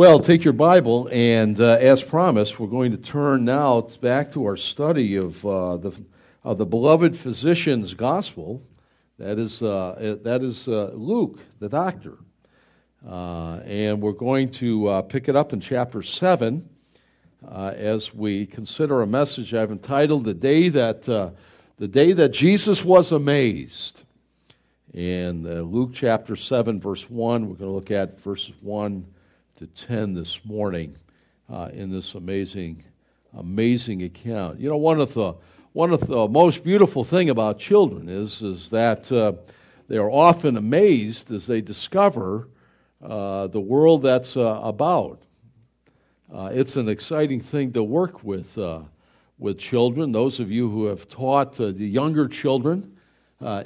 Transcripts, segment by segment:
Well, take your Bible, and uh, as promised, we're going to turn now back to our study of uh, the, of the beloved physician's gospel. That is, uh, that is uh, Luke, the doctor. Uh, and we're going to uh, pick it up in chapter 7 as we consider a message I've entitled The Day That, the day that Jesus Was Amazed. And Luke chapter 7, verse 1, we're going to look at verses 1 to 10 this morning uh, in this amazing, amazing account. You know, one of the, one of the most beautiful thing about children is, is that uh, they are often amazed as they discover uh, the world that's uh, about. Uh, it's an exciting thing to work with, uh, with children. Those of you who have taught the younger children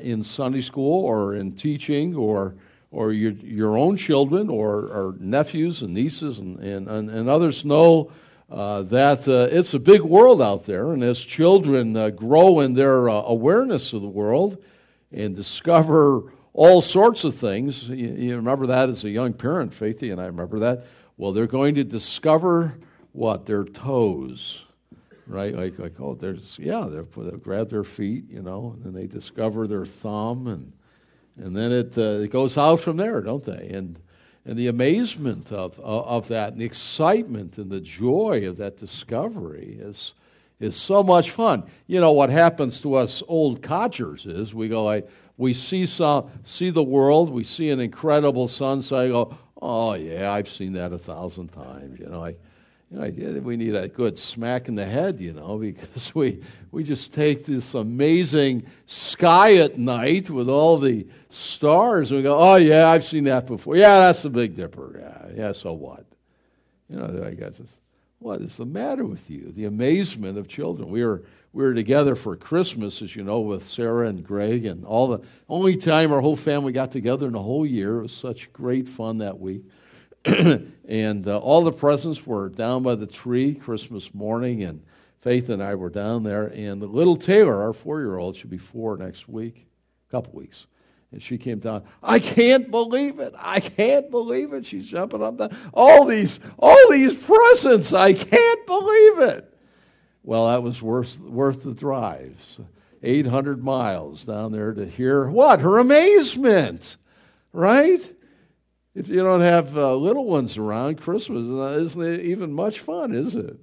in Sunday school or in teaching or or your, your own children or, or nephews and nieces and, and, and others know uh, that uh, it's a big world out there. And as children uh, grow in their uh, awareness of the world and discover all sorts of things, you, you, remember that as a young parent, Faithy and I remember that. Well, they're going to discover what? Their toes. Right, like like oh, there's yeah, they grab their feet, you know, and they discover their thumb, and and then it, uh, it goes out from there, don't they? And, and the amazement of, of that, and the excitement and the joy of that discovery is, is so much fun. You know, what happens to us old codgers is we go, we see, some, see the world, we see an incredible sunset, I go, oh, yeah, I've seen that a thousand times. You know, I, you know, we need a good smack in the head, you know, because we, we just take this amazing sky at night with all the stars and we go, oh, yeah, I've seen that before. Yeah, that's the Big Dipper. Yeah, yeah so what? You know, I guess it's, what is the matter with you? The amazement of children. We were, we were together for Christmas, as you know, with Sarah and Greg, and all the only time our whole family got together in the whole year. It was such great fun that week. and uh, all the presents were down by the tree Christmas morning, and Faith and I were down there. And the little Taylor, our four year old, should be four next week, a couple weeks. And she came down. I can't believe it. I can't believe it. She's jumping up down. All these, all these presents. I can't believe it. Well, that was worth, worth the drive. 800 miles down there to hear what? Her amazement, right? If you don't have uh, little ones around, Christmas isn't even much fun, is it?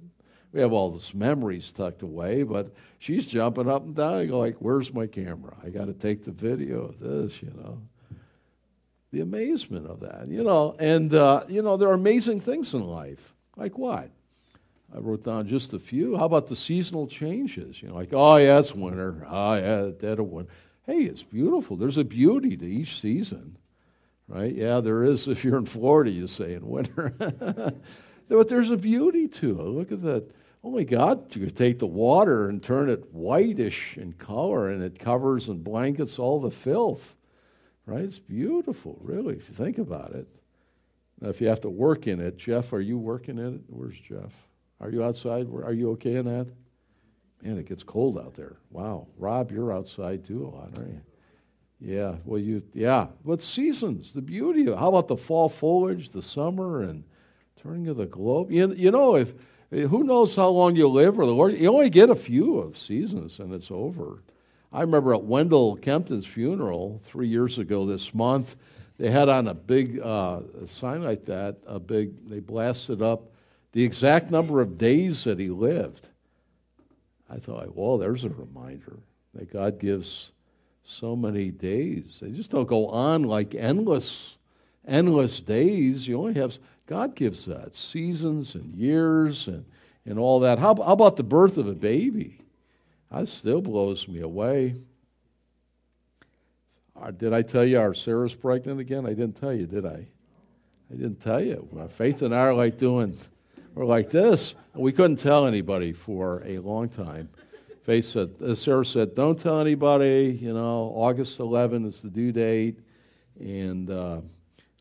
We have all those memories tucked away, but she's jumping up and down. Like, "Where's my camera? I got to take the video of this." You know, the amazement of that. You know, and uh, you know there are amazing things in life. Like what? I wrote down just a few. How about the seasonal changes? You know, like, oh yeah, it's winter. Oh yeah, dead of winter. Hey, it's beautiful. There's a beauty to each season right? Yeah, there is if you're in Florida, you say in winter. but there's a beauty to it. Look at that. Oh Only God you could take the water and turn it whitish in color, and it covers and blankets all the filth. Right? It's beautiful, really, if you think about it. Now, if you have to work in it, Jeff, are you working in it? Where's Jeff? Are you outside? Are you okay in that? Man, it gets cold out there. Wow. Rob, you're outside too a lot, aren't you? Yeah, well, you, yeah. What seasons? The beauty of How about the fall foliage, the summer, and turning of the globe? You, you know, if who knows how long you live or the Lord, you only get a few of seasons and it's over. I remember at Wendell Kempton's funeral three years ago this month, they had on a big uh, sign like that, a big, they blasted up the exact number of days that he lived. I thought, well, there's a reminder that God gives so many days. They just don't go on like endless, endless days. You only have, God gives that seasons and years and, and all that. How, how about the birth of a baby? That still blows me away. Uh, did I tell you our Sarah's pregnant again? I didn't tell you, did I? I didn't tell you. Faith and I are like doing, we're like this. We couldn't tell anybody for a long time. Faith said, uh, Sarah said, don't tell anybody. You know, August 11 is the due date, and uh,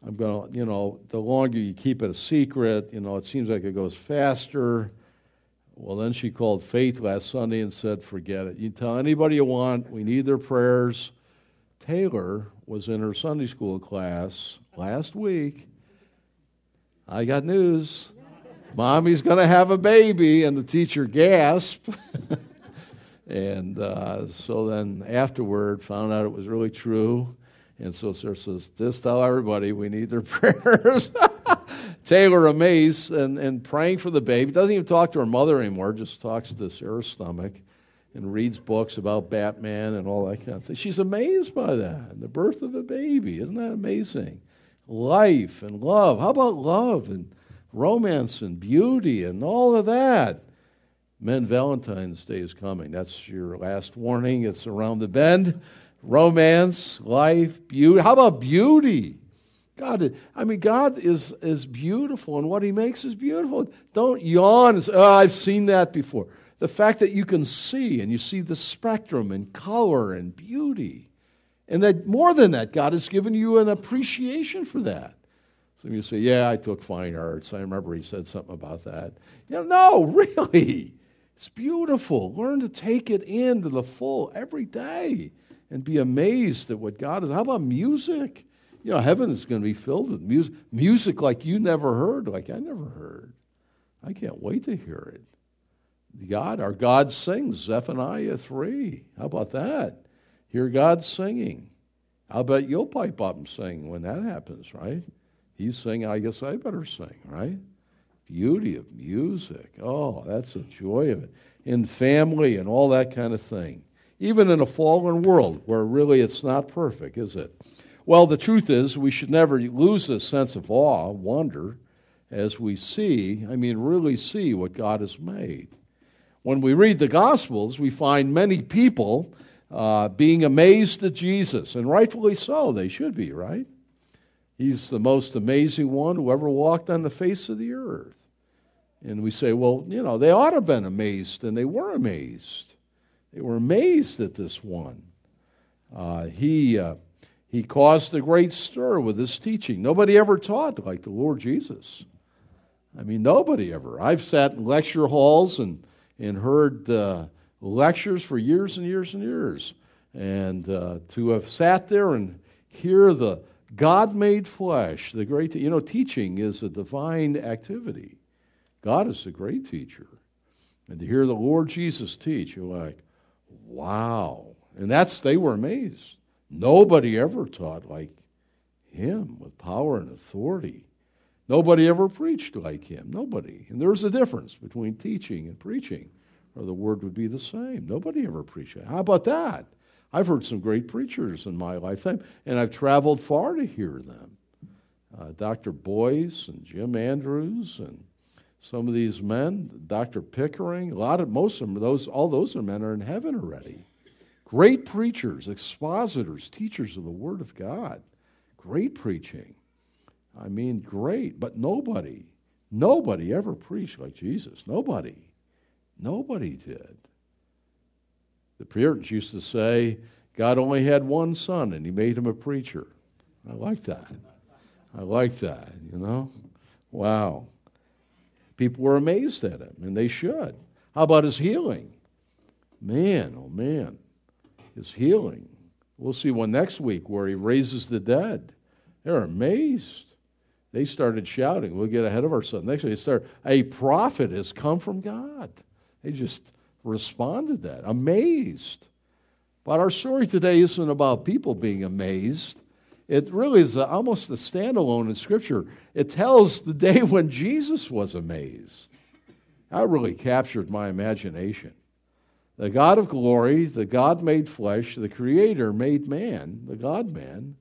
I'm going to, you know, the longer you keep it a secret, you know, it seems like it goes faster. Well, then she called Faith last Sunday and said, forget it. You tell anybody you want. We need their prayers. Taylor was in her Sunday school class last week. I got news. Mommy's going to have a baby, and the teacher gasped. and uh, so then afterward, found out it was really true. And so Sarah says, just tell everybody we need their prayers. Taylor, amazed and, and praying for the baby, doesn't even talk to her mother anymore, just talks to Sarah's stomach and reads books about Batman and all that kind of thing. She's amazed by that, the birth of a baby. Isn't that amazing? Life and love. How about love and romance and beauty and all of that? Men, Valentine's Day is coming. That's your last warning. It's around the bend. Romance, life, beauty. How about beauty? God, I mean, God is, is beautiful, and what He makes is beautiful. Don't yawn and say, oh, I've seen that before. The fact that you can see and you see the spectrum and color and beauty. And that more than that, God has given you an appreciation for that. Some of you say, Yeah, I took fine arts. I remember he said something about that. You know, no, really. It's beautiful. Learn to take it in to the full every day and be amazed at what God is. How about music? You know, heaven is going to be filled with music, music like you never heard, like I never heard. I can't wait to hear it. God, our God sings, Zephaniah 3. How about that? Hear God singing. I'll bet you'll pipe up and sing when that happens, right? He's singing, I guess I better sing, right? Beauty of music. Oh, that's a joy of it. In family and all that kind of thing. Even in a fallen world where really it's not perfect, is it? Well, the truth is, we should never lose this sense of awe, wonder, as we see, I mean, really see what God has made. When we read the Gospels, we find many people uh, being amazed at Jesus, and rightfully so, they should be, right? He's the most amazing one who ever walked on the face of the earth. And we say, well, you know, they ought to have been amazed, and they were amazed. They were amazed at this one. Uh, he, uh, he caused a great stir with his teaching. Nobody ever taught like the Lord Jesus. I mean, nobody ever. I've sat in lecture halls and and heard uh, lectures for years and years and years. And uh, to have sat there and hear the God made flesh, the great, you know, teaching is a divine activity. God is a great teacher. And to hear the Lord Jesus teach, you're like, wow. And that's, they were amazed. Nobody ever taught like him with power and authority. Nobody ever preached like him. Nobody. And there's a difference between teaching and preaching, or the word would be the same. Nobody ever preached. How about that? I've heard some great preachers in my lifetime, and I've traveled far to hear them. Uh, Dr. Boyce and Jim Andrews and some of these men, Dr. Pickering, a lot of most of them, those all those are men are in heaven already. Great preachers, expositors, teachers of the Word of God. Great preaching. I mean, great, but nobody, nobody ever preached like Jesus. Nobody. Nobody did. The Puritans used to say God only had one son and he made him a preacher. I like that. I like that, you know? Wow. People were amazed at him, and they should. How about his healing? Man, oh man, his healing. We'll see one next week where he raises the dead. They're amazed. They started shouting, We'll get ahead of ourselves. Next they start, a prophet has come from God. They just responded that, amazed. But our story today isn't about people being amazed. It really is almost a standalone in Scripture. It tells the day when Jesus was amazed. That really captured my imagination. The God of glory, the God made flesh, the Creator made man, the God man,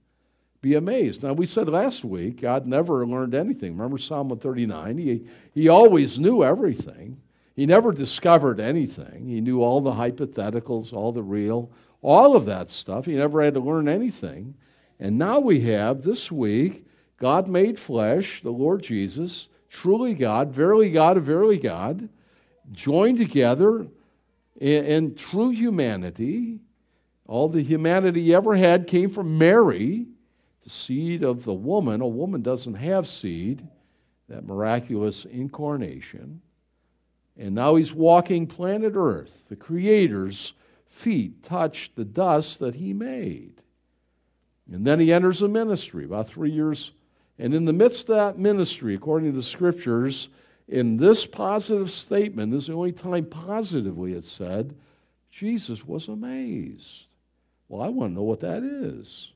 be amazed. Now, we said last week, God never learned anything. Remember Psalm 139? He, he always knew everything. He never discovered anything. He knew all the hypotheticals, all the real, all of that stuff. He never had to learn anything. And now we have this week God made flesh, the Lord Jesus, truly God, verily God, verily God, joined together in, in true humanity. All the humanity he ever had came from Mary, the seed of the woman. A woman doesn't have seed, that miraculous incarnation. And now he's walking planet Earth. The Creator's feet touched the dust that he made. And then he enters a ministry about three years. And in the midst of that ministry, according to the scriptures, in this positive statement, this is the only time positively it's said, Jesus was amazed. Well, I want to know what that is.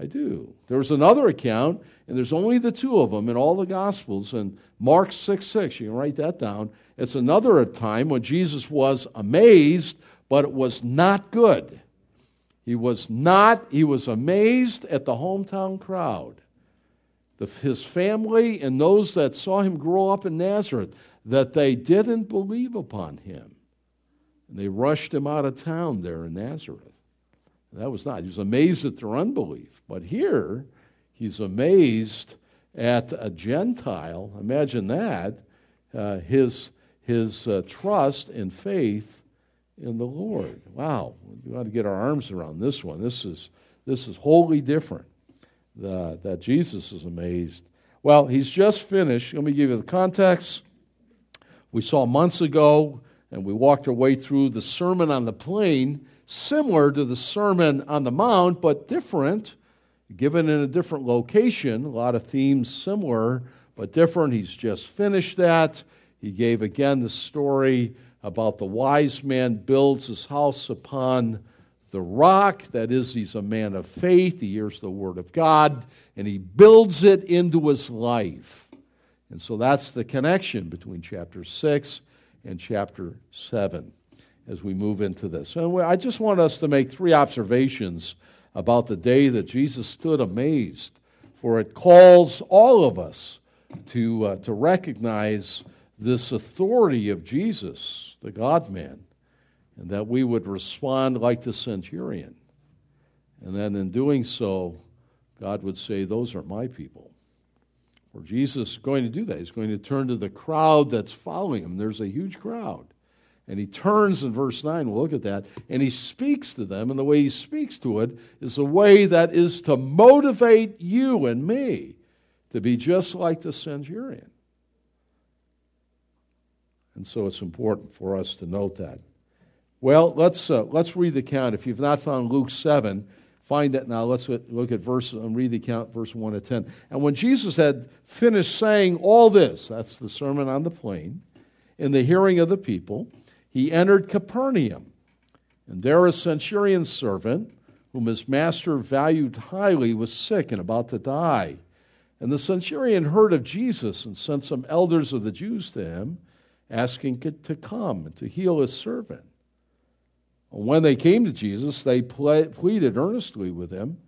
I do. There's another account, and there's only the two of them in all the Gospels, and Mark 6 6, you can write that down. It's another time when Jesus was amazed, but it was not good. He was not, he was amazed at the hometown crowd. The, his family and those that saw him grow up in Nazareth, that they didn't believe upon him. And they rushed him out of town there in Nazareth. That was not. He was amazed at their unbelief. But here, he's amazed at a Gentile. Imagine that. Uh, his his uh, trust and faith in the Lord. Wow, we ought to get our arms around this one. This is this is wholly different. That Jesus is amazed. Well, he's just finished. Let me give you the context. We saw months ago, and we walked our way through the Sermon on the Plain similar to the Sermon on the Mount, but different, given in a different location. A lot of themes similar, but different. He's just finished that. He gave again the story about the wise man builds his house upon the rock. That is, he's a man of faith. He hears the word of God and he builds it into his life. And so that's the connection between chapter 6 and chapter 7 as we move into this. And I just want us to make three observations about the day that Jesus stood amazed, for it calls all of us to, uh, to recognize this authority of Jesus, the God man, and that we would respond like the centurion. And then in doing so, God would say, Those are my people. For Jesus is going to do that. He's going to turn to the crowd that's following him. There's a huge crowd. And he turns in verse 9, we'll look at that, and he speaks to them. And the way he speaks to it is a way that is to motivate you and me to be just like the centurion. And so it's important for us to note that. Well, let's, uh, let's read the account. If you've not found Luke 7, find that now. Let's look at verse and read the account, verse 1 to 10. And when Jesus had finished saying all this, that's the Sermon on the Plain, in the hearing of the people, he entered Capernaum. And there a centurion's servant, whom his master valued highly, was sick and about to die. And the centurion heard of Jesus and sent some elders of the Jews to him, asking to come and to heal his servant. When they came to Jesus, they pleaded earnestly with him,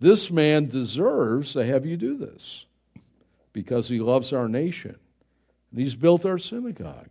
This man deserves to have you do this, because he loves our nation, and he's built our synagogue.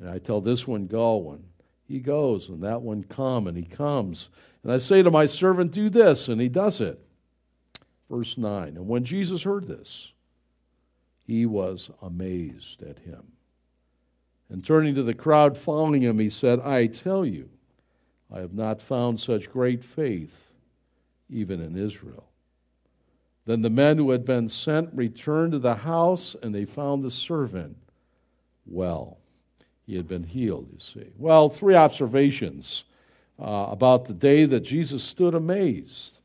And I tell this one, go, and he goes, and that one, come, and he comes. And I say to my servant, do this, and he does it. Verse 9 And when Jesus heard this, he was amazed at him. And turning to the crowd following him, he said, I tell you, I have not found such great faith even in Israel. Then the men who had been sent returned to the house, and they found the servant well he had been healed, you see. Well, three observations uh, about the day that Jesus stood amazed,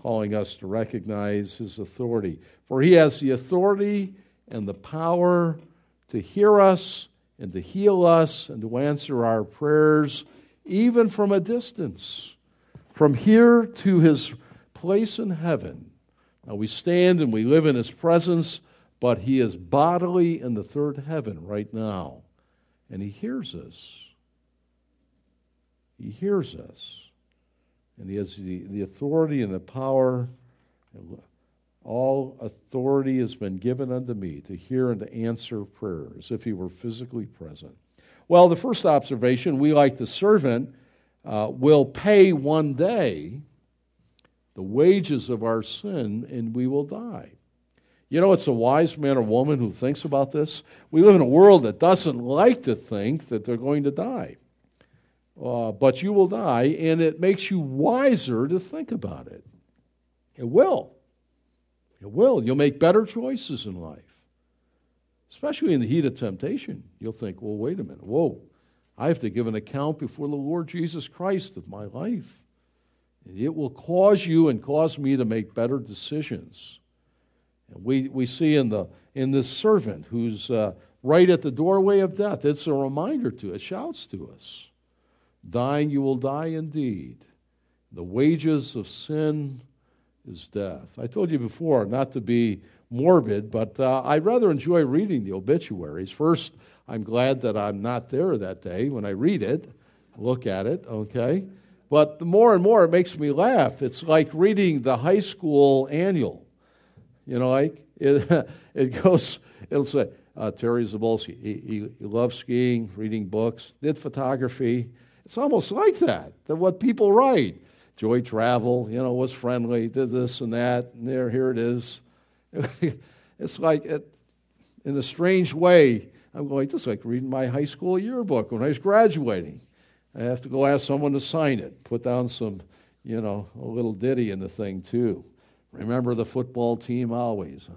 calling us to recognize his authority. For he has the authority and the power to hear us and to heal us and to answer our prayers even from a distance, from here to his place in heaven. Now we stand and we live in his presence, but he is bodily in the third heaven right now. And he hears us. He hears us. And he has the, the authority and the power. All authority has been given unto me to hear and to answer prayers, if he were physically present. Well, the first observation we, like the servant, uh, will pay one day the wages of our sin and we will die. You know, it's a wise man or woman who thinks about this. We live in a world that doesn't like to think that they're going to die. Uh, but you will die, and it makes you wiser to think about it. It will. It will. You'll make better choices in life. Especially in the heat of temptation. You'll think, well, wait a minute. Whoa. I have to give an account before the Lord Jesus Christ of my life. It will cause you and cause me to make better decisions. We, we see in, the, in this servant who's uh, right at the doorway of death, it's a reminder to, it shouts to us Dying, you will die indeed. The wages of sin is death. I told you before not to be morbid, but uh, I rather enjoy reading the obituaries. First, I'm glad that I'm not there that day when I read it, look at it, okay? But the more and more it makes me laugh. It's like reading the high school annual. You know, like it, it goes, it'll say, uh, Terry Zabolski, he, he, he loves skiing, reading books, did photography. It's almost like that, that what people write. Joy travel, you know, was friendly, did this and that, and there, here it is. it's like, it, in a strange way, I'm going, this is like reading my high school yearbook when I was graduating. I have to go ask someone to sign it, put down some, you know, a little ditty in the thing too. Remember the football team always.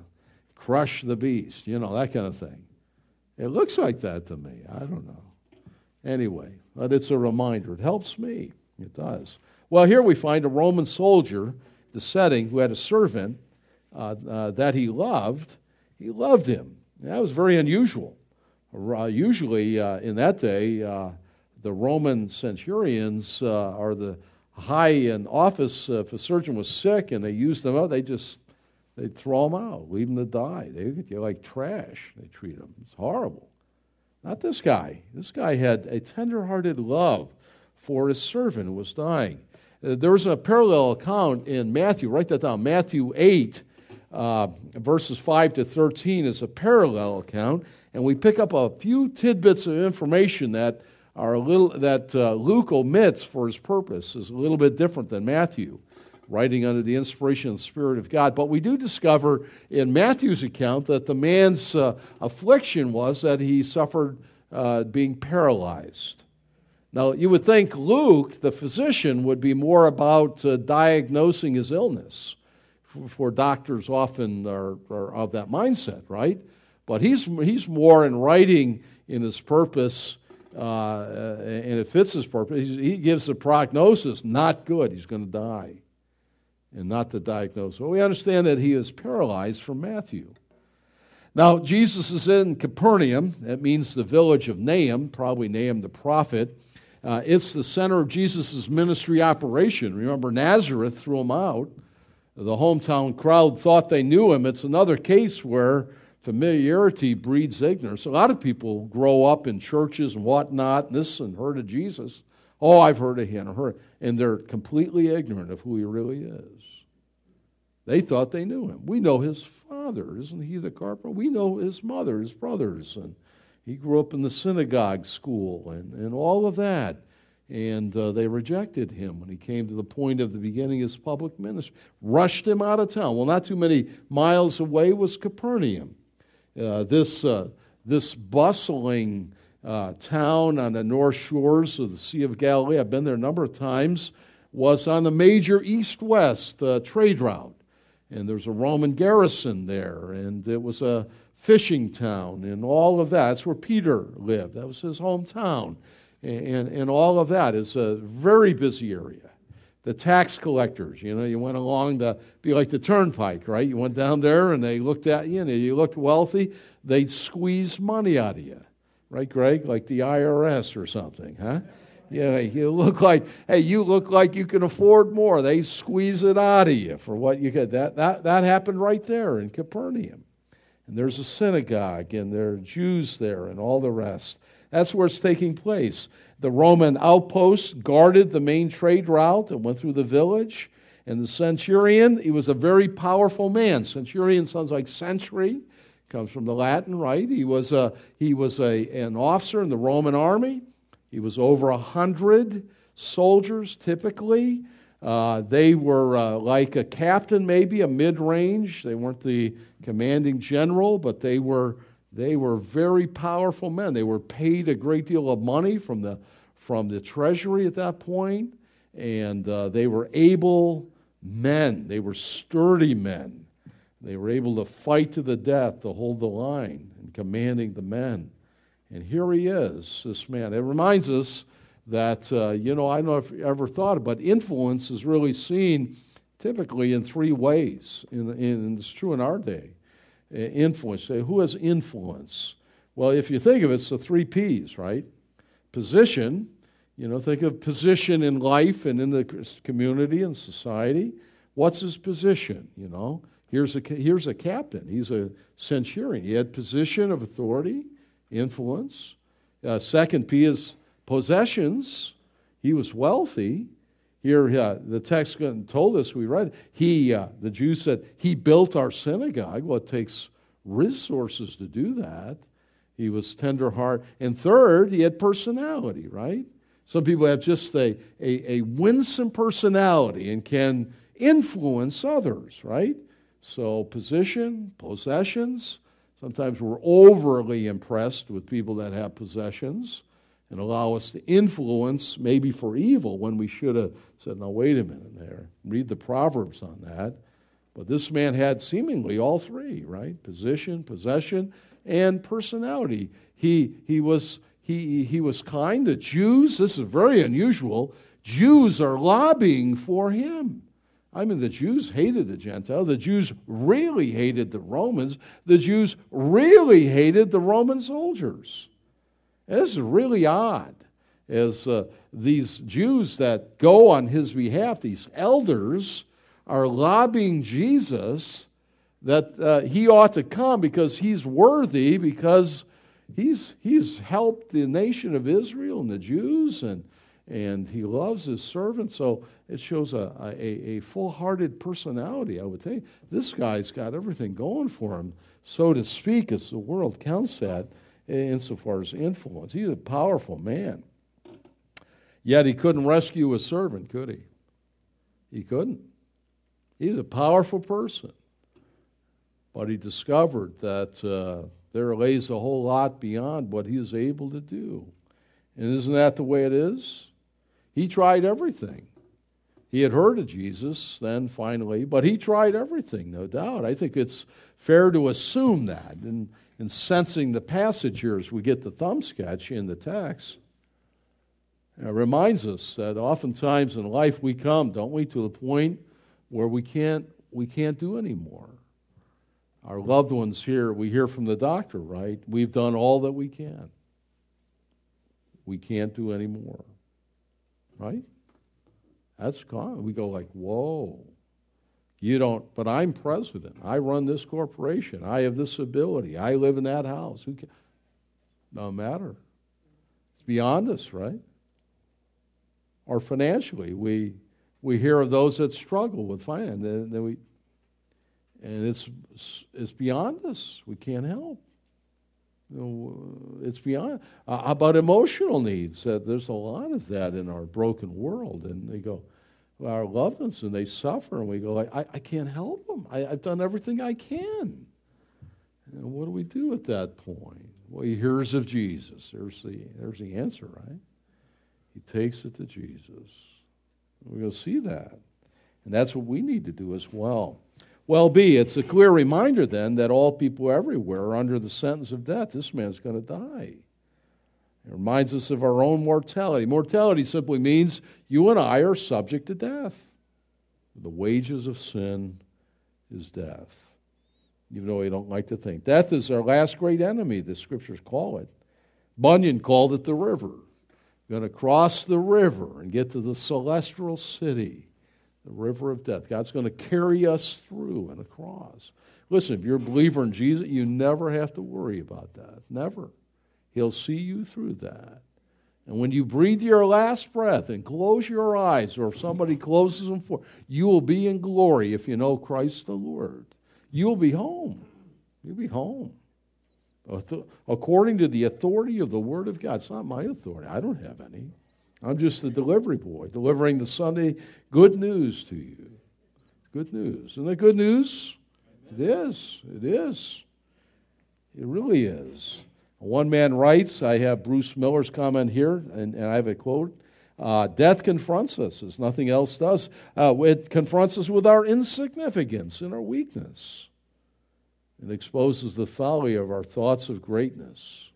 Crush the beast, you know, that kind of thing. It looks like that to me. I don't know. Anyway, but it's a reminder. It helps me. It does. Well, here we find a Roman soldier, the setting, who had a servant uh, uh, that he loved. He loved him. That was very unusual. Uh, usually, uh, in that day, uh, the Roman centurions uh, are the high in office. if a surgeon was sick and they used them up, they just they'd throw them out, leave them to die. They you like trash. They treat them. It's horrible. Not this guy. This guy had a tender-hearted love for his servant who was dying. Uh, there's a parallel account in Matthew. Write that down. Matthew 8, uh, verses 5 to 13 is a parallel account, and we pick up a few tidbits of information that are a little that uh, Luke omits for his purpose is a little bit different than Matthew writing under the inspiration the Spirit of God. But we do discover in Matthew's account that the man's uh, affliction was that he suffered uh, being paralyzed. Now, you would think Luke, the physician, would be more about uh, diagnosing his illness, for doctors often are, are, of that mindset, right? But he's, he's more in writing in his purpose, uh, and it fits his purpose. He gives a prognosis not good, he's going to die and not the diagnosis. Well, we understand that he is paralyzed from Matthew. Now, Jesus is in Capernaum. That means the village of Nahum, probably Nahum the prophet. Uh, it's the center of Jesus' ministry operation. Remember, Nazareth threw him out. The hometown crowd thought they knew him. It's another case where familiarity breeds ignorance. A lot of people grow up in churches and whatnot, and this and heard of Jesus. Oh, I've heard of him, heard, and they're completely ignorant of who he really is. They thought they knew him. We know his father, isn't he the carpenter? We know his mother, his brothers, and he grew up in the synagogue school and, and all of that. And uh, they rejected him when he came to the point of the beginning of his public ministry, rushed him out of town. Well, not too many miles away was Capernaum. Uh, this, uh, this bustling uh, town on the north shores of the Sea of Galilee, I've been there a number of times, was on the major east west trade route and there's a Roman garrison there, and it was a fishing town, and all of that. That's where Peter lived. That was his hometown. And, and all of that is a very busy area. The tax collectors, you know, you went along the be like the turnpike, right? You went down there and they looked at you, and you looked wealthy, they'd squeeze money out of you, right, Greg? Like the IRS or something, huh? Yeah, you look like, hey, you look like you can afford more. They squeeze it out of you for what you get. That, that, that happened right there in Capernaum. And there's a synagogue, and there are Jews there, and all the rest. That's where it's taking place. The Roman outpost guarded the main trade route and went through the village. And the centurion, he was a very powerful man. Centurion sounds like century, comes from the Latin, right? He was, a, he was a, an officer in the Roman army. He was over a hundred soldiers typically. Uh, they were uh, like a captain, maybe a mid range. They weren't the commanding general, but they were, they were very powerful men. They were paid a great deal of money from the, from the treasury at that point, and uh, they were able men. They were sturdy men. They were able to fight to the death to hold the line and commanding the men. And here he is, this man. It reminds us that, uh, you know, I don't know if you ever thought but influence is really seen typically in three ways, in, in, it's true in our day. Influence. Say, who has influence? Well, if you think of it, it's the three P's, right? Position. You know, think of position in life and in the community and society. What's his position? You know, here's a, here's a captain. He's a centurion. He had position of authority influence. Uh, second P is possessions. He was wealthy. Here, uh, the text told us, we read, he, uh, the Jews said, he built our synagogue. Well, it takes resources to do that. He was tender heart. And third, he had personality, right? Some people have just a, a, a winsome personality and can influence others, right? So, position, possessions, Sometimes we're overly impressed with people that have possessions and allow us to influence, maybe for evil, when we should have said, now, wait a minute there. Read the Proverbs on that. But this man had seemingly all three, right? Position, possession, and personality. He, he, was, he, he was kind. The Jews, this is very unusual, Jews are lobbying for him. I mean, the Jews hated the Gentile. The Jews really hated the Romans. The Jews really hated the Roman soldiers. This is really odd. As uh, these Jews that go on his behalf, these elders, are lobbying Jesus that uh, he ought to come because he's worthy, because he's, he's helped the nation of Israel and the Jews, and, and he loves his servants. So it shows a, a, a full hearted personality, I would say. This guy's got everything going for him, so to speak, as the world counts that insofar as influence. He's a powerful man. Yet he couldn't rescue a servant, could he? He couldn't. He's a powerful person. But he discovered that uh, there lays a whole lot beyond what he is able to do. And isn't that the way it is? He tried everything. He had heard of Jesus then finally, but he tried everything, no doubt. I think it's fair to assume that. And in sensing the passage here as we get the thumb sketch in the text, it reminds us that oftentimes in life we come, don't we, to the point where we can't, we can't do anymore. Our loved ones here, we hear from the doctor, right? We've done all that we can. We can't do anymore. Right? That's gone. We go like, whoa. You don't, but I'm president. I run this corporation. I have this ability. I live in that house. Who can? No matter. It's beyond us, right? Or financially, we we hear of those that struggle with finance. And, we, and it's it's beyond us. We can't help. It's beyond. Uh, about emotional needs? Uh, there's a lot of that in our broken world. And they go, well, our loved ones, and they suffer, and we go, I, I can't help them. I, have done everything I can. And what do we do at that point? Well, he hears of Jesus. There's the, there's the answer, right? He takes it to Jesus. We're going to see that. And that's what we need to do as well. Well, B, it's a clear reminder then that all people everywhere are under the sentence of death. This man's going to die. It reminds us of our own mortality. Mortality simply means you and I are subject to death. The wages of sin is death. Even though we don't like to think. Death is our last great enemy, the scriptures call it. Bunyan called it the river. going to cross the river and get to the celestial city, the river of death. God's going to carry us through and across. Listen, if you're a believer in Jesus, you never have to worry about that. Never. He'll see you through that. And when you breathe your last breath and close your eyes, or if somebody closes them for you will be in glory if you know Christ the Lord. You'll be home. You'll be home. According to the authority of the Word of God. It's not my authority. I don't have any. I'm just the delivery boy, delivering the Sunday good news to you. Good news. Isn't that good news? It is. It is. It really is. One man writes, I have Bruce Miller's comment here, and, and I have a quote. Uh, death confronts us as nothing else does. Uh, it confronts us with our insignificance and our weakness. It exposes the folly of our thoughts of greatness.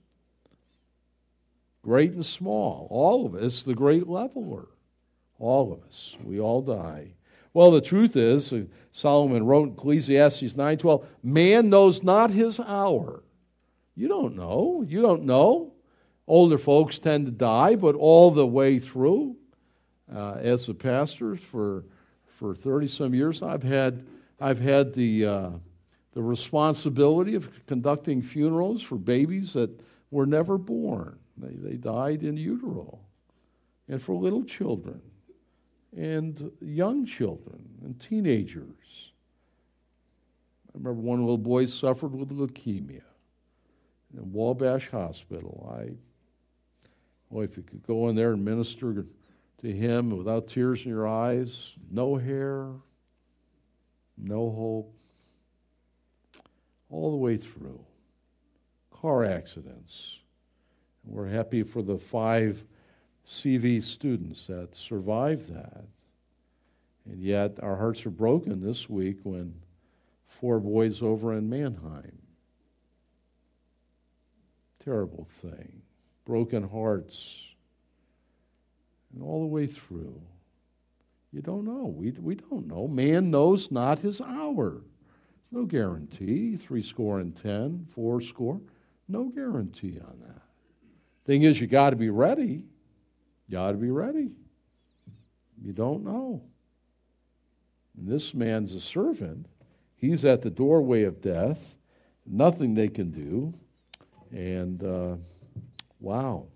Great and small, all of us, the great leveler. All of us. We all die. Well, the truth is, uh, Solomon wrote in Ecclesiastes 9:12, man knows not his hour. You don't know. You don't know. Older folks tend to die, but all the way through, uh, as a pastor for for 30 some years, I've had I've had the uh, the responsibility of conducting funerals for babies that were never born. They, they died in utero, and for little children, and young children, and teenagers. I remember one little boy suffered with leukemia in Wabash Hospital. I, well, if you could go in there and minister to him without tears in your eyes, no hair, no hope, all the way through. Car accidents. We're happy for the five CV students that survived that. And yet, our hearts are broken this week when four boys over in Manheim terrible thing. Broken hearts. And all the way through. You don't know. We, we don't know. Man knows not his hour. No guarantee. Three score and ten, four score. No guarantee on that. Thing is, you got to be ready. You got to be ready. You don't know. And this man's a servant. He's at the doorway of death. Nothing they can do. And uh, wow.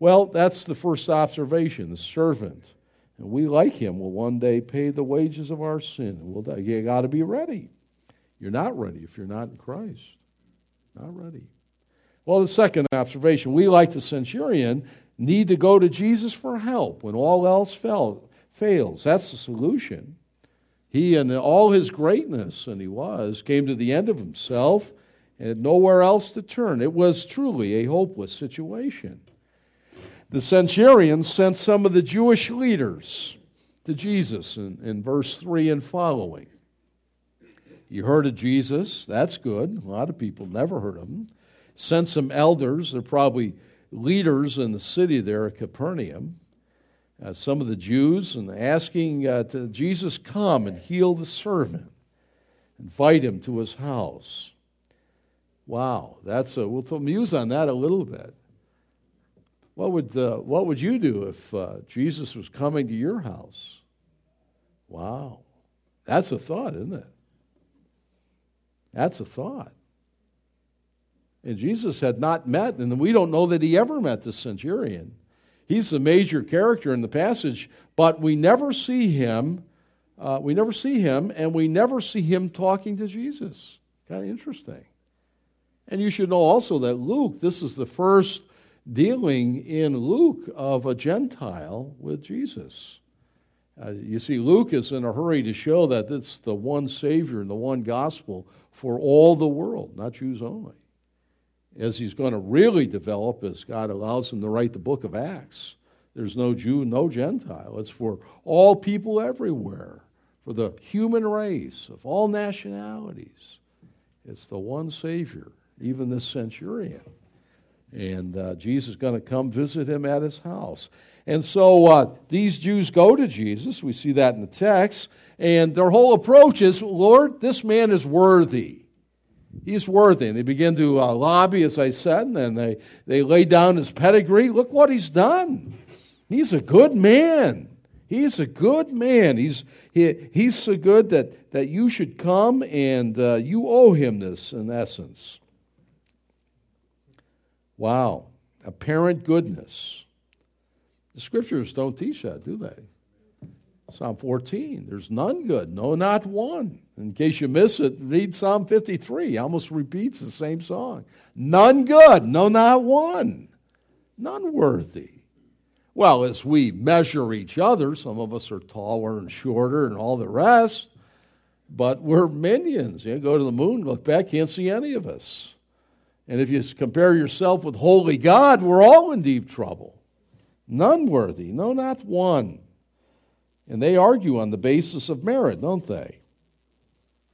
Well, that's the first observation the servant. And we, like him, will one day pay the wages of our sin. We'll. You got to be ready. You're not ready if you're not in Christ. Not ready. Well, the second observation we, like the centurion, need to go to Jesus for help when all else fail, fails. That's the solution. He, and all his greatness, and he was, came to the end of himself and had nowhere else to turn. It was truly a hopeless situation. The centurion sent some of the Jewish leaders to Jesus in, in verse 3 and following. You heard of Jesus, that's good. A lot of people never heard of him. Sent some elders, they're probably leaders in the city there at Capernaum. Uh, some of the Jews, and asking uh, to Jesus come and heal the servant, invite him to his house. Wow, that's a, we'll muse on that a little bit. What would, uh, what would you do if uh, Jesus was coming to your house? Wow, that's a thought, isn't it? That's a thought. And Jesus had not met, and we don't know that he ever met the centurion. He's the major character in the passage, but we never see him. Uh, we never see him, and we never see him talking to Jesus. Kind of interesting. And you should know also that Luke, this is the first dealing in Luke of a Gentile with Jesus. Uh, you see, Luke is in a hurry to show that it's the one Savior and the one gospel for all the world, not Jews only. As he's going to really develop, as God allows him to write the book of Acts, there's no Jew, no Gentile. It's for all people everywhere, for the human race of all nationalities. It's the one Savior even the centurion. And uh, Jesus is going to come visit him at his house. And so uh, these Jews go to Jesus. We see that in the text. And their whole approach is Lord, this man is worthy. He's worthy. And they begin to uh, lobby, as I said, and then they, they lay down his pedigree. Look what he's done. He's a good man. He's a good man. He's, he, he's so good that, that you should come and uh, you owe him this, in essence. Wow. Apparent goodness. The scriptures don't teach that, do they? Psalm 14, there's none good, no, not one. In case you miss it, read Psalm 53. Almost repeats the same song. None good, no, not one. None worthy. Well, as we measure each other, some of us are taller and shorter and all the rest, but we're minions. You go to the moon, look back, can't see any of us. And if you compare yourself with holy God, we're all in deep trouble. None worthy, no, not one. And they argue on the basis of merit, don't they?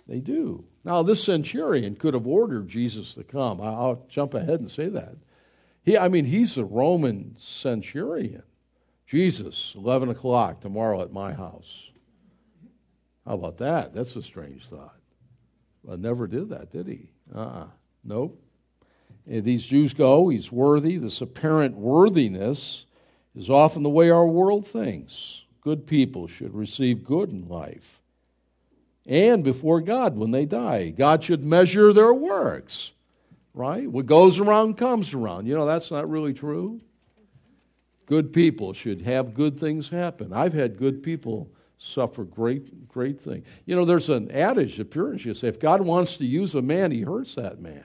They do. Now, this centurion could have ordered Jesus to come. I'll jump ahead and say that. He, I mean, he's a Roman centurion. Jesus, 11 o'clock tomorrow at my house. How about that? That's a strange thought. But never did that, did he? Uh uh-uh. Nope. And these Jews go, he's worthy. This apparent worthiness is often the way our world thinks. Good people should receive good in life. And before God when they die, God should measure their works, right? What goes around comes around. You know, that's not really true. Good people should have good things happen. I've had good people suffer great, great things. You know, there's an adage that Puritans say if God wants to use a man, he hurts that man.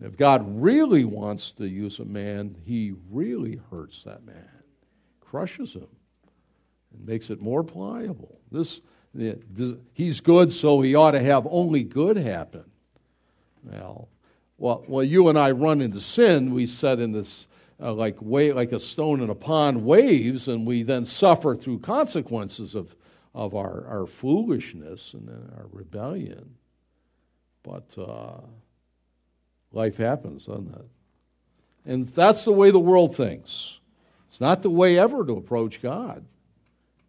If God really wants to use a man, he really hurts that man, crushes him, and makes it more pliable. This, he's good, so he ought to have only good happen. Well, well, well, you and I run into sin. We set in this uh, like way, like a stone in a pond waves, and we then suffer through consequences of, of our, our foolishness and our rebellion. But uh, life happens, doesn't it? And that's the way the world thinks. It's not the way ever to approach God.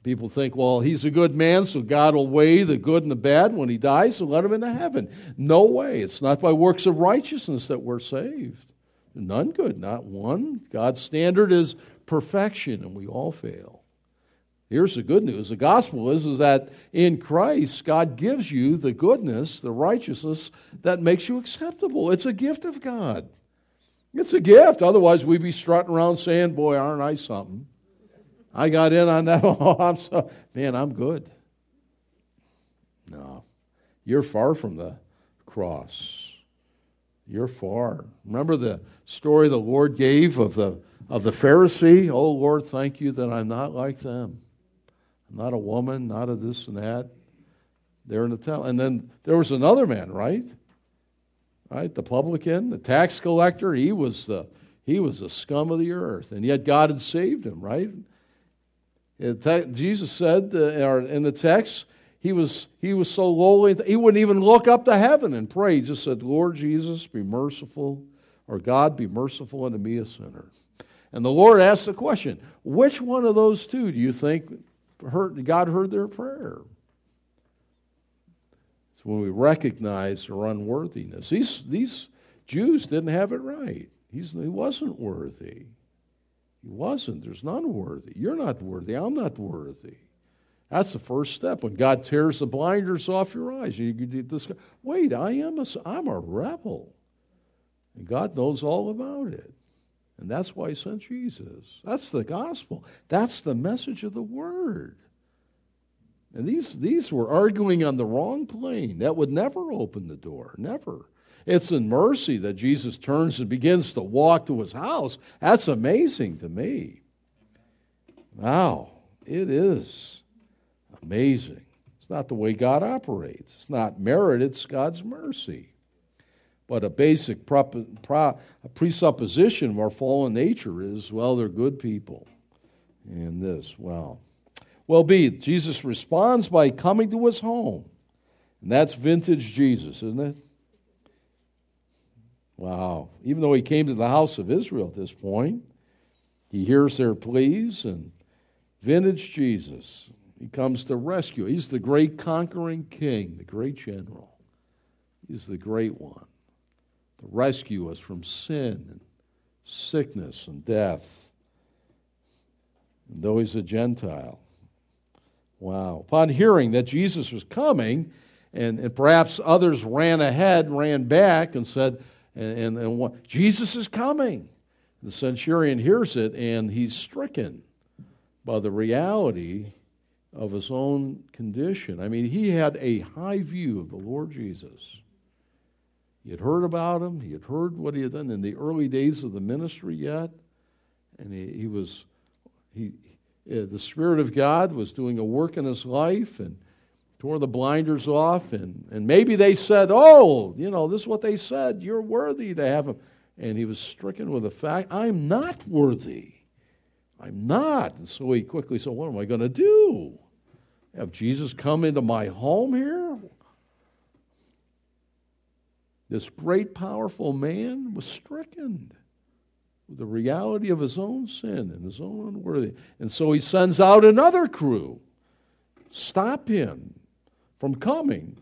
People think, well, he's a good man, so God will weigh the good and the bad when he dies and let him into heaven. No way. It's not by works of righteousness that we're saved. None good, not one. God's standard is perfection, and we all fail. Here's the good news. The gospel is, is that in Christ, God gives you the goodness, the righteousness that makes you acceptable. It's a gift of God. It's a gift. Otherwise, we'd be strutting around saying, Boy, aren't I something? I got in on that. Oh, I'm so, man, I'm good. No, you're far from the cross. You're far. Remember the story the Lord gave of the, of the Pharisee? Oh, Lord, thank you that I'm not like them. I'm not a woman, not a this and that. They're in the temple. And then there was another man, right? Right? The publican, the tax collector, he was the, he was the scum of the earth. And yet God had saved him, right? Jesus said uh, in the text, he was, he was so lowly, he wouldn't even look up to heaven and pray. He just said, Lord Jesus, be merciful, or God, be merciful unto me, a sinner. And the Lord asked the question, which one of those two do you think heard, God heard their prayer? It's when we recognize our unworthiness. These, these Jews didn't have it right. He's, he wasn't worthy. He wasn't. There's none worthy. You're not worthy. I'm not worthy. That's the first step. When God tears the blinders off your eyes, you, you discover, wait, I am a, I'm a rebel. And God knows all about it. And that's why he sent Jesus. That's the gospel. That's the message of the word. And these, these were arguing on the wrong plane. That would never open the door. Never. It's in mercy that Jesus turns and begins to walk to his house. That's amazing to me. Wow, it is. Amazing. It's not the way God operates. It's not merit, it's God's mercy. But a basic presupposition of our fallen nature is well, they're good people. And this, well. Well, B, Jesus responds by coming to his home. And that's vintage Jesus, isn't it? Wow. Even though he came to the house of Israel at this point, he hears their pleas and vintage Jesus. He comes to rescue. He's the great conquering king, the great general. He's the great one. to rescue us from sin and sickness and death. And though he's a Gentile. Wow. Upon hearing that Jesus was coming, and, and perhaps others ran ahead, ran back, and said, and, and, and what, Jesus is coming. The centurion hears it, and he's stricken by the reality of his own condition. I mean, he had a high view of the Lord Jesus. He had heard about him, he had heard what he had done in the early days of the ministry yet, and he, he was, he, uh, the Spirit of God was doing a work in his life and tore the blinders off. And, and maybe they said, Oh, you know, this is what they said. You're worthy to have him. And he was stricken with the fact, I'm not worthy. I'm not. And so he quickly said, What am I going to do? Have Jesus come into my home here? This great, powerful man was stricken with the reality of his own sin and his own unworthiness. And so he sends out another crew. Stop him from coming.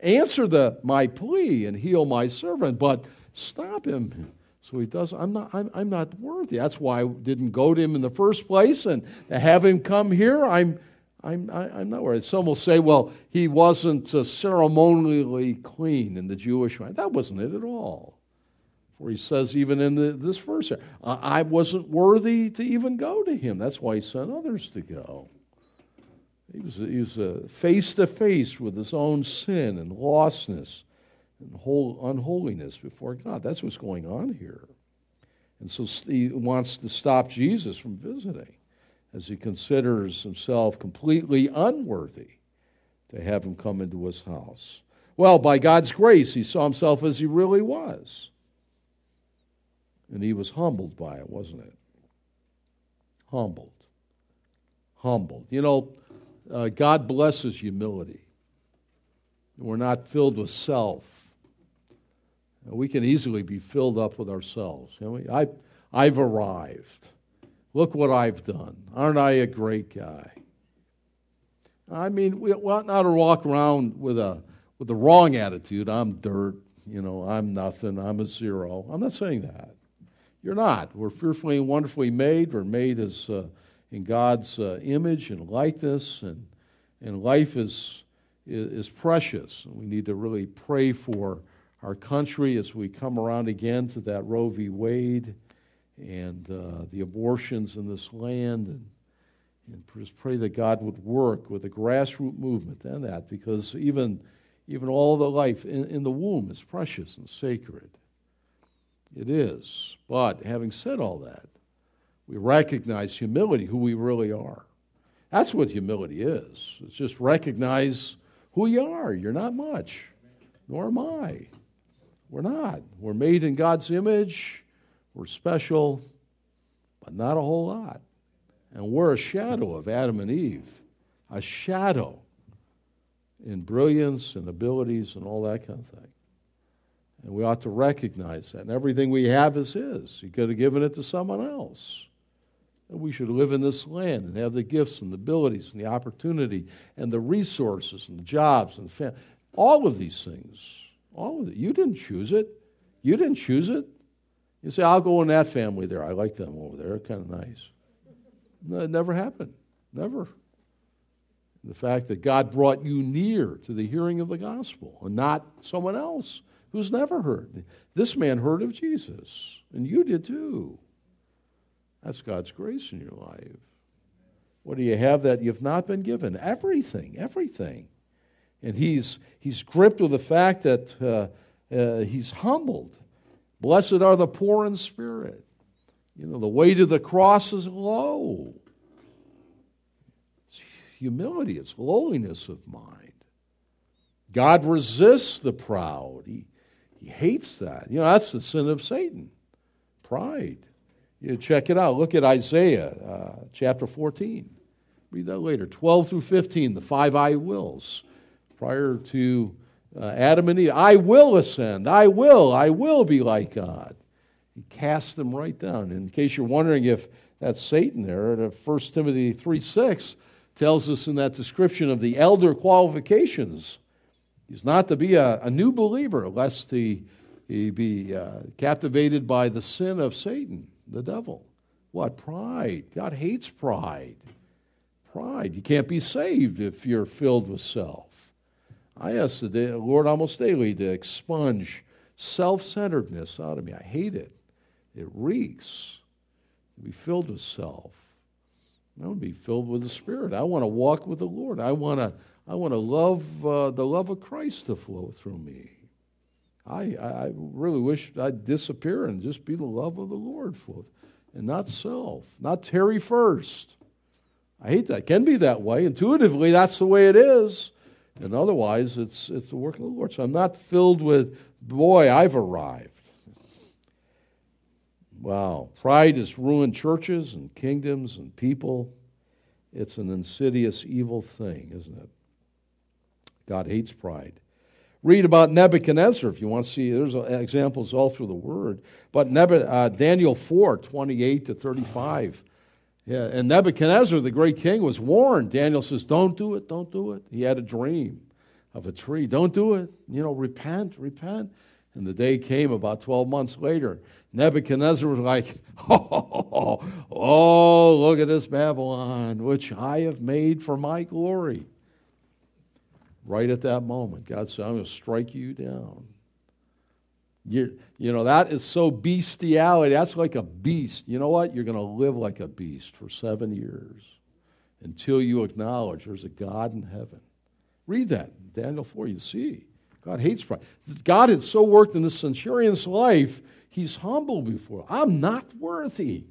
Answer the, my plea and heal my servant, but stop him. So he does. I'm not. I'm, I'm not worthy. That's why I didn't go to him in the first place, and have him come here, I'm. I'm, I, am not worried. Some will say, well, he wasn't uh, ceremonially clean in the Jewish mind. That wasn't it at all. For he says, even in the, this verse, I wasn't worthy to even go to him. That's why he sent others to go. He was, he was uh, face to face with his own sin and lostness and whole unholiness before God. That's what's going on here. And so he wants to stop Jesus from visiting as he considers himself completely unworthy to have him come into his house. Well, by God's grace, he saw himself as he really was. And he was humbled by it, wasn't it? Humbled. Humbled. You know, uh, God blesses humility. We're not filled with self. We can easily be filled up with ourselves. You know, I, I've arrived. Look what I've done. Aren't I a great guy? I mean, we ought not to walk around with a with the wrong attitude. I'm dirt. You know, I'm nothing. I'm a zero. I'm not saying that. You're not. We're fearfully and wonderfully made. We're made as uh, in God's uh, image and likeness, and and life is, is is precious. We need to really pray for our country as we come around again to that Roe v. Wade and uh, the abortions in this land. And, and just pray that God would work with a grassroots movement and that, because even, even all the life in, in the womb is precious and sacred. It is. But having said all that, we recognize humility, who we really are. That's what humility is. It's just recognize who you are. You're not much, nor am I. We're not. We're made in God's image. We're special, but not a whole lot. And we're a shadow of Adam and Eve, a shadow in brilliance and abilities and all that kind of thing. And we ought to recognize that. And everything we have is His. He could have given it to someone else. We should live in this land and have the gifts and the abilities and the opportunity and the resources and the jobs and the family. All of these things. All of it. You didn't choose it. You didn't choose it. You say, I'll go in that family there. I like them over there. They're kind of nice. No, it never happened. Never. The fact that God brought you near to the hearing of the gospel and not someone else who's never heard. This man heard of Jesus, and you did too. That's God's grace in your life. What do you have that you've not been given? Everything, everything. And he's, he's gripped with the fact that uh, uh, he's humbled Blessed are the poor in spirit. You know, the weight of the cross is low. It's humility, it's lowliness of mind. God resists the proud. He, he hates that. You know, that's the sin of Satan pride. You check it out. Look at Isaiah uh, chapter 14. Read that later. 12 through 15, the five I wills. Prior to uh, Adam and Eve, I will ascend. I will. I will be like God. He cast them right down. In case you're wondering if that's Satan there, 1 Timothy 3 6 tells us in that description of the elder qualifications. He's not to be a, a new believer lest he, he be uh, captivated by the sin of Satan, the devil. What? Pride. God hates pride. Pride. You can't be saved if you're filled with self. I ask the Lord almost daily to expunge self centeredness out of me. I hate it. It reeks. To be filled with self. I want to be filled with the Spirit. I want to walk with the Lord. I want to, I want to love uh, the love of Christ to flow through me. I, I really wish I'd disappear and just be the love of the Lord for, and not self, not Terry first. I hate that. It can be that way. Intuitively, that's the way it is. And otherwise, it's, it's the work of the Lord. So I'm not filled with, boy, I've arrived. Wow. Pride has ruined churches and kingdoms and people. It's an insidious, evil thing, isn't it? God hates pride. Read about Nebuchadnezzar if you want to see. There's examples all through the Word. But uh, Daniel 4, 28 to 35. Yeah, and Nebuchadnezzar, the great king, was warned. Daniel says, Don't do it, don't do it. He had a dream of a tree. Don't do it. You know, repent, repent. And the day came about 12 months later. Nebuchadnezzar was like, oh, oh, look at this Babylon, which I have made for my glory. Right at that moment, God said, I'm going to strike you down. You, you know, that is so bestiality. That's like a beast. You know what? You're going to live like a beast for seven years until you acknowledge there's a God in heaven. Read that, Daniel 4, you see. God hates pride. God had so worked in the centurion's life, he's humble before. I'm not worthy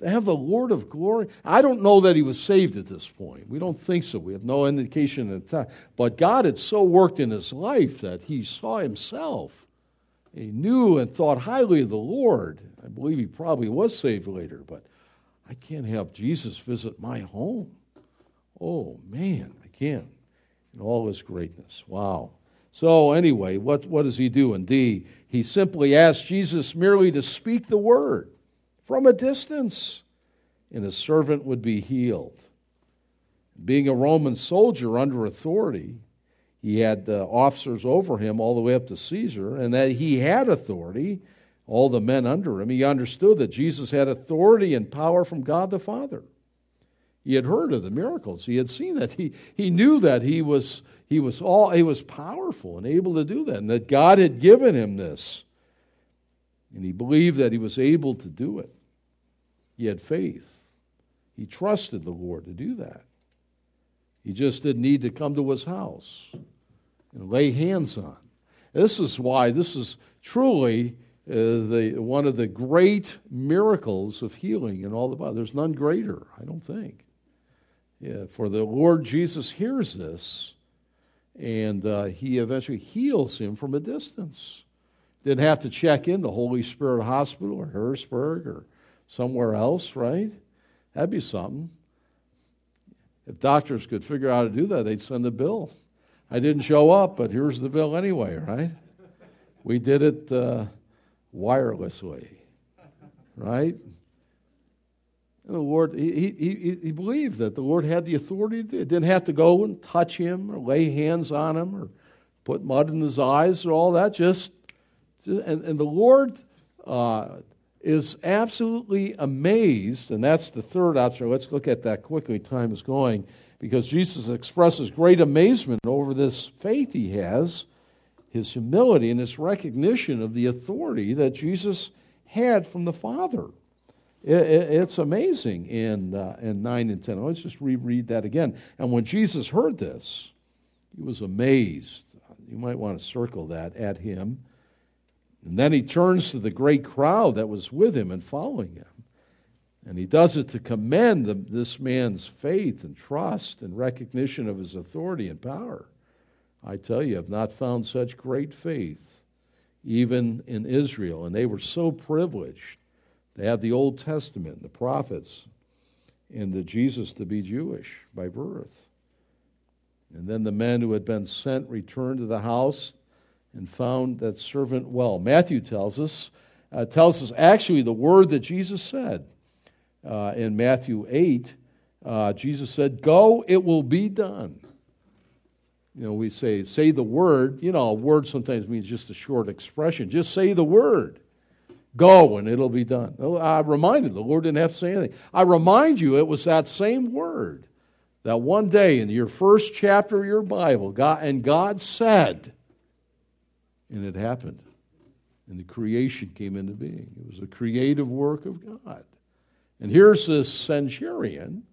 to have the Lord of glory. I don't know that he was saved at this point. We don't think so. We have no indication at the time. But God had so worked in his life that he saw himself. He knew and thought highly of the Lord. I believe he probably was saved later, but I can't have Jesus visit my home. Oh, man, I can't. In all his greatness. Wow. So, anyway, what, what does he do in D? He simply asks Jesus merely to speak the word from a distance, and his servant would be healed. Being a Roman soldier under authority, he had uh, officers over him all the way up to Caesar, and that he had authority, all the men under him. He understood that Jesus had authority and power from God the Father. He had heard of the miracles. He had seen that. He, he knew that he was, he was all he was powerful and able to do that, and that God had given him this. And he believed that he was able to do it. He had faith. He trusted the Lord to do that. He just didn't need to come to his house and lay hands on. This is why this is truly uh, the, one of the great miracles of healing in all the Bible. There's none greater, I don't think. Yeah, for the Lord Jesus hears this, and uh, he eventually heals him from a distance. Didn't have to check in the Holy Spirit Hospital or Harrisburg or somewhere else, right? That'd be something. If doctors could figure out how to do that, they'd send a bill. I didn't show up, but here's the bill anyway, right? We did it uh, wirelessly, right? And the Lord, he, he, he believed that the Lord had the authority to do it. Didn't have to go and touch him or lay hands on him or put mud in his eyes or all that. Just, just and, and the Lord uh, is absolutely amazed, and that's the third option. Let's look at that quickly. Time is going. Because Jesus expresses great amazement over this faith he has, his humility, and his recognition of the authority that Jesus had from the Father. It's amazing in, uh, in 9 and 10. Let's just reread that again. And when Jesus heard this, he was amazed. You might want to circle that at him. And then he turns to the great crowd that was with him and following him. And he does it to commend the, this man's faith and trust and recognition of his authority and power. I tell you, I've not found such great faith even in Israel. And they were so privileged they have the Old Testament, the prophets, and the Jesus to be Jewish by birth. And then the men who had been sent returned to the house and found that servant well. Matthew tells us, uh, tells us actually the word that Jesus said uh, in Matthew 8. Uh, Jesus said, Go, it will be done. You know, we say, say the word. You know, a word sometimes means just a short expression. Just say the word. Go and it'll be done. I reminded the Lord didn't have to say anything. I remind you, it was that same word that one day in your first chapter of your Bible, God, and God said, and it happened. And the creation came into being. It was a creative work of God. And here's this centurion,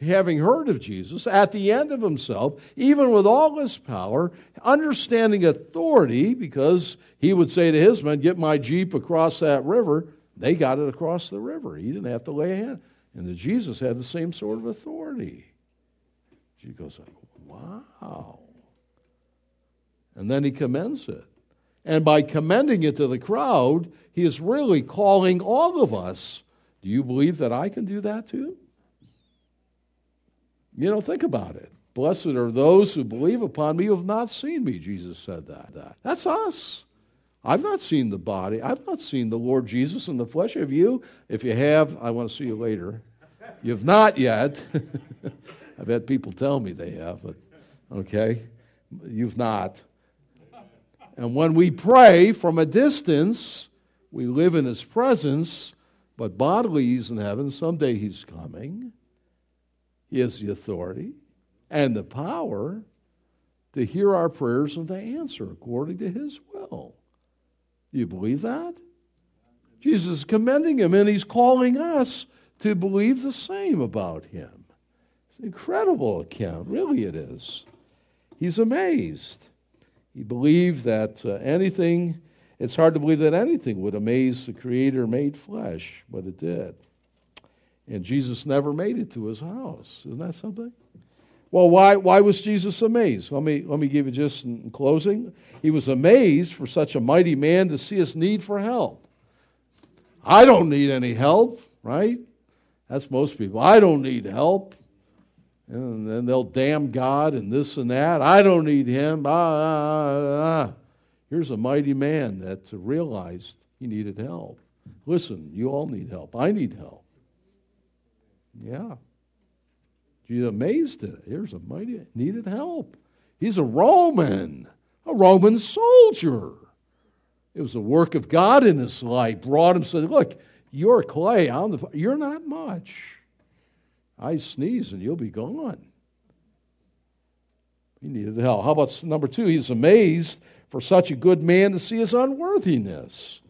having heard of Jesus, at the end of himself, even with all his power, understanding authority, because he would say to his men, Get my Jeep across that river. They got it across the river. He didn't have to lay a hand. And the Jesus had the same sort of authority. She goes, Wow. And then he commends it. And by commending it to the crowd, he is really calling all of us. Do you believe that I can do that too? You know, think about it. Blessed are those who believe upon me who have not seen me, Jesus said that. that. That's us. I've not seen the body. I've not seen the Lord Jesus in the flesh. Have you? If you have, I want to see you later. You've not yet. I've had people tell me they have, but okay. You've not. And when we pray from a distance, we live in His presence, but bodily He's in heaven. Someday He's coming. He has the authority and the power to hear our prayers and to answer according to His will. Do you believe that? Jesus is commending Him, and He's calling us to believe the same about Him. It's an incredible account, really, it is. He's amazed. He believed that uh, anything, it's hard to believe that anything would amaze the Creator made flesh, but it did. And Jesus never made it to his house. Isn't that something? Well, why, why was Jesus amazed? Let me, let me give you just in closing. He was amazed for such a mighty man to see his need for help. I don't need any help, right? That's most people. I don't need help. And then they'll damn God and this and that. I don't need him. Ah, ah, ah. Here's a mighty man that realized he needed help. Listen, you all need help. I need help. Yeah. She's amazed at it. Here's a mighty needed help. He's a Roman, a Roman soldier. It was the work of God in his life. Brought him, said, Look, you're clay. I'm the, you're not much. I sneeze and you'll be gone. He needed help. How about number two? He's amazed for such a good man to see his unworthiness.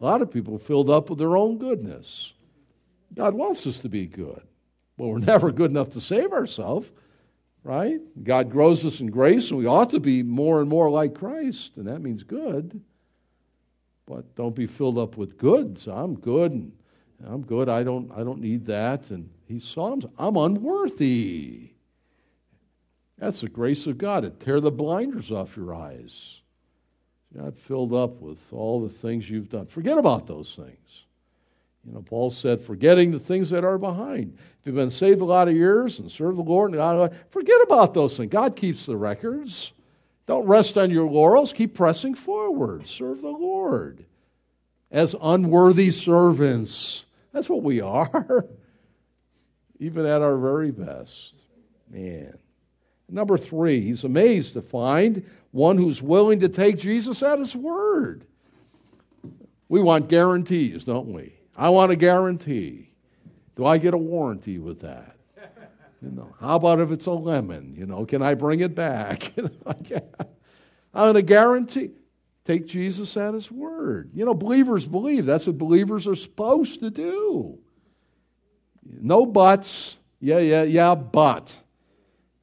A lot of people filled up with their own goodness. God wants us to be good. but we're never good enough to save ourselves, right? God grows us in grace, and we ought to be more and more like Christ, and that means good. But don't be filled up with goods. I'm good, and I'm good. I don't, I don't need that. And he saw him. I'm unworthy. That's the grace of God to tear the blinders off your eyes. You're not filled up with all the things you've done. Forget about those things. You know, Paul said, forgetting the things that are behind. If you've been saved a lot of years and served the Lord, and God, forget about those things. God keeps the records. Don't rest on your laurels. Keep pressing forward. Serve the Lord as unworthy servants. That's what we are, even at our very best. Man. Number three, he's amazed to find one who's willing to take Jesus at his word. We want guarantees, don't we? I want a guarantee. Do I get a warranty with that? You know, how about if it's a lemon? You know, can I bring it back? I'm going to guarantee. Take Jesus at his word. You know, believers believe. That's what believers are supposed to do. No buts. Yeah, yeah, yeah, but.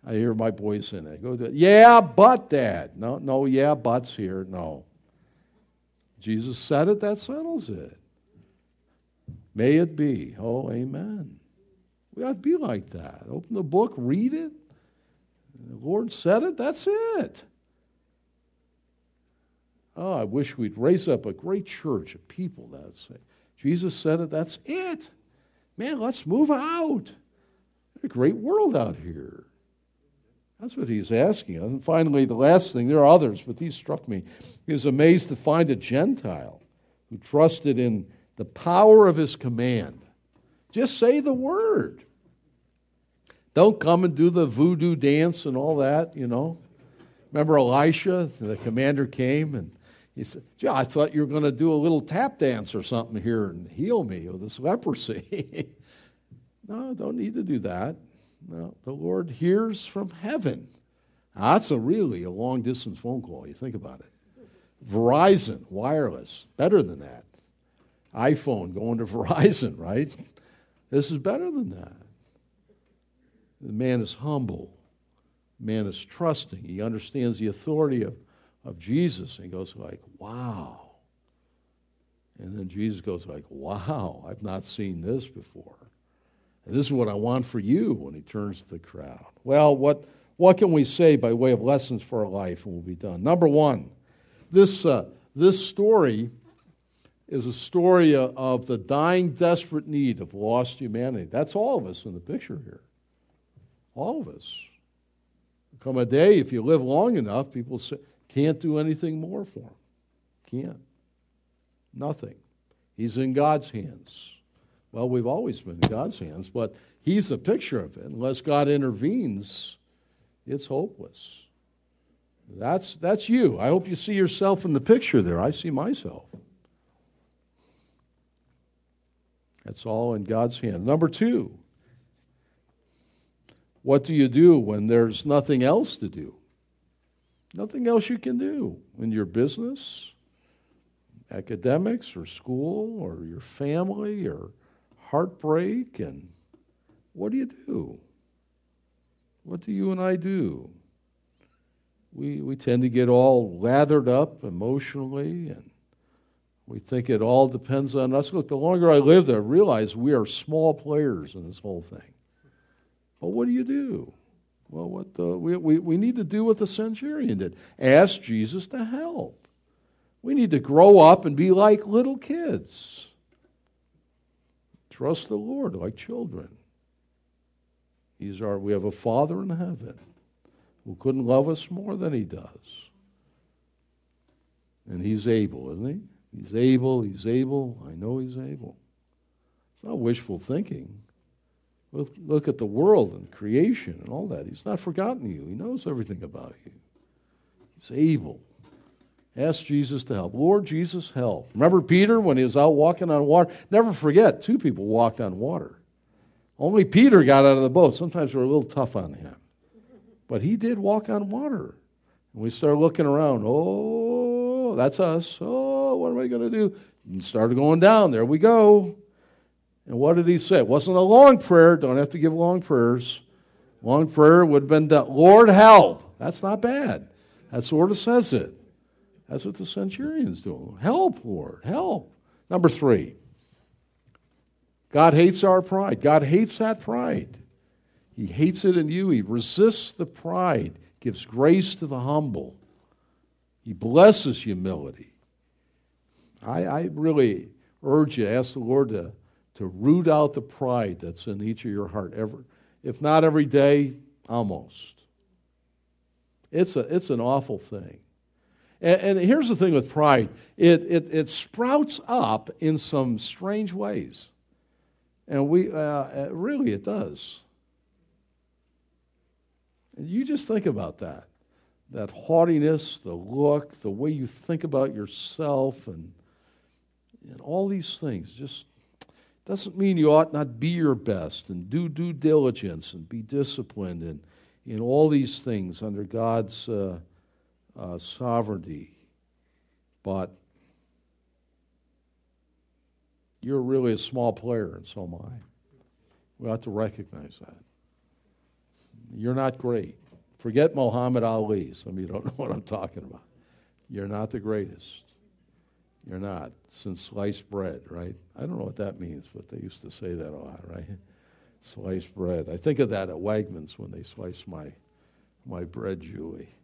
I hear my voice in it. Go to, yeah, but dad. No, no, yeah, buts here. No. Jesus said it, that settles it. May it be. Oh, amen. We ought to be like that. Open the book, read it. The Lord said it, that's it. Oh, I wish we'd raise up a great church of people that say, Jesus said it, that's it. Man, let's move out. A great world out here. That's what he's asking. And finally, the last thing, there are others, but these struck me. He was amazed to find a Gentile who trusted in the power of his command. Just say the word. Don't come and do the voodoo dance and all that, you know. Remember Elisha? The commander came and he said, Gee, I thought you were going to do a little tap dance or something here and heal me of this leprosy. no, don't need to do that. No, the Lord hears from heaven. Now, that's a really a long distance phone call. You think about it. Verizon, wireless, better than that. iPhone going to Verizon, right? This is better than that. The man is humble. The man is trusting. He understands the authority of, of Jesus. And he goes like, wow. And then Jesus goes like, wow, I've not seen this before. And this is what I want for you when he turns to the crowd. Well, what, what can we say by way of lessons for our life? And we'll be done. Number one, this, uh, this story is a story of the dying, desperate need of lost humanity. That's all of us in the picture here. All of us. Come a day, if you live long enough, people say, can't do anything more for him. Can't. Nothing. He's in God's hands. Well, we've always been in God's hands, but He's a picture of it. Unless God intervenes, it's hopeless. That's, that's you. I hope you see yourself in the picture there. I see myself. That's all in God's hand. Number two, what do you do when there's nothing else to do? Nothing else you can do in your business, academics, or school, or your family, or heartbreak. And what do you do? What do you and I do? We, we tend to get all lathered up emotionally and we think it all depends on us. Look, the longer I live I realize we are small players in this whole thing. But what do you do? Well, what the, we, we, we need to do what the centurion did ask Jesus to help. We need to grow up and be like little kids. Trust the Lord like children. He's our, we have a Father in heaven who couldn't love us more than He does. And He's able, isn't He? He's able, he's able, I know he's able. It's not wishful thinking. Look, look at the world and creation and all that. He's not forgotten you, he knows everything about you. He's able. Ask Jesus to help. Lord Jesus, help. Remember Peter when he was out walking on water? Never forget, two people walked on water. Only Peter got out of the boat. Sometimes we're a little tough on him. But he did walk on water. And we start looking around. Oh, that's us. Oh, what am I going to do? And started going down. There we go. And what did he say? It wasn't a long prayer. Don't have to give long prayers. Long prayer would have been done. Lord, help. That's not bad. That sort of says it. That's what the centurion's doing. Help, Lord. Help. Number three. God hates our pride. God hates that pride. He hates it in you. He resists the pride, gives grace to the humble. He blesses humility. I, I really urge you ask the Lord to, to root out the pride that's in each of your heart. Ever, if not every day, almost. It's, a, it's an awful thing. And, and here's the thing with pride it, it, it sprouts up in some strange ways. And we, uh, uh really, it does. You just think about that. That haughtiness, the look, the way you think about yourself, and and all these things just doesn't mean you ought not be your best and do due diligence and be disciplined and in all these things under God's uh, uh, sovereignty. But you're really a small player, and so am I. We ought to recognize that. You're not great. Forget Muhammad Ali. Some of you don't know what I'm talking about. You're not the greatest. You're not, since sliced bread, right? I don't know what that means, but they used to say that a lot, right? Sliced bread. I think of that at Wegmans when they slice my, my bread, Julie.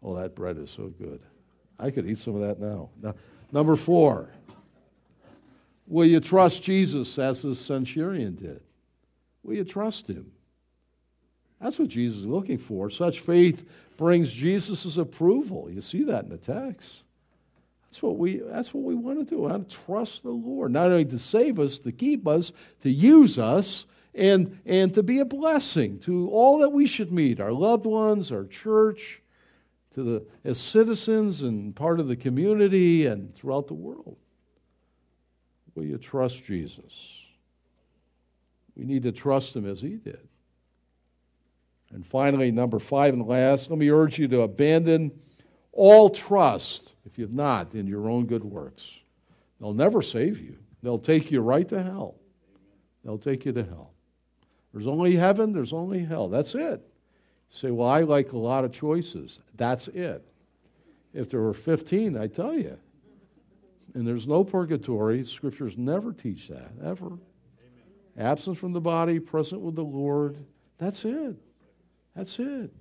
Oh, that bread is so good. I could eat some of that now. now number four, will you trust Jesus as the centurion did? Will you trust him? That's what Jesus is looking for. Such faith brings Jesus' approval. You see that in the text. That's what we, that's what we want to do. I want to trust the Lord, not only to save us, to keep us, to use us, and, and to be a blessing to all that we should meet our loved ones, our church, to the, as citizens and part of the community and throughout the world? Will you trust Jesus? We need to trust him as he did. And finally, number five and last, let me urge you to abandon all trust, if you've not, in your own good works. They'll never save you, they'll take you right to hell. They'll take you to hell. There's only heaven, there's only hell. That's it. You say, well, I like a lot of choices. That's it. If there were 15, I tell you. And there's no purgatory. Scriptures never teach that, ever. Amen. Absent from the body, present with the Lord. That's it. That's it.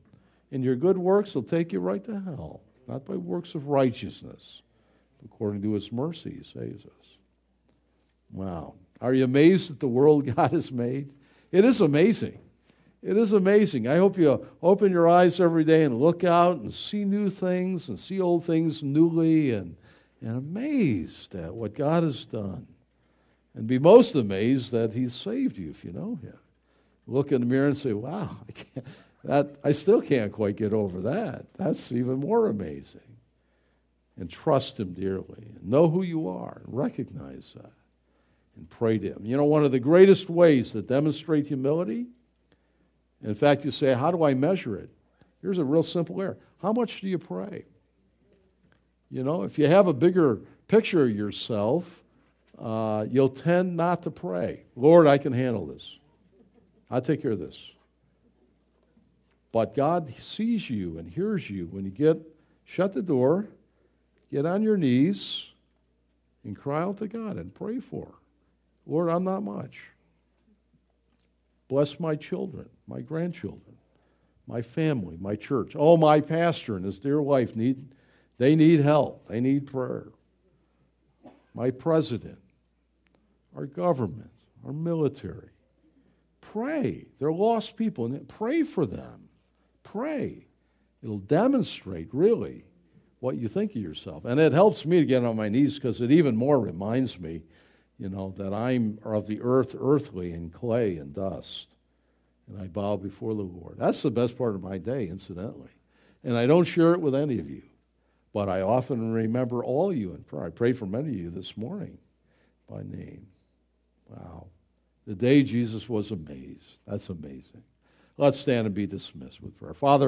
And your good works will take you right to hell, not by works of righteousness. According to his mercy, he saves us. Wow. Are you amazed at the world God has made? It is amazing. It is amazing. I hope you open your eyes every day and look out and see new things and see old things newly and, and amazed at what God has done. And be most amazed that He's saved you if you know Him. Look in the mirror and say, wow, I, can't, that, I still can't quite get over that. That's even more amazing. And trust Him dearly. And know who you are and recognize that and pray to Him. You know, one of the greatest ways to demonstrate humility, in fact, you say, How do I measure it? Here's a real simple error. How much do you pray? You know, if you have a bigger picture of yourself, uh, you'll tend not to pray. Lord, I can handle this. I'll take care of this. But God sees you and hears you when you get shut the door, get on your knees, and cry out to God and pray for. Lord, I'm not much. Bless my children, my grandchildren, my family, my church. Oh, my pastor and his dear wife need they need help. They need prayer. My president, our government, our military. Pray. They're lost people and pray for them. Pray. It'll demonstrate really what you think of yourself. And it helps me to get on my knees because it even more reminds me you know, that I'm of the earth, earthly, and clay and dust. And I bow before the Lord. That's the best part of my day, incidentally. And I don't share it with any of you, but I often remember all you in prayer. I prayed for many of you this morning by name. Wow. The day Jesus was amazed. That's amazing. Let's stand and be dismissed with prayer. Father,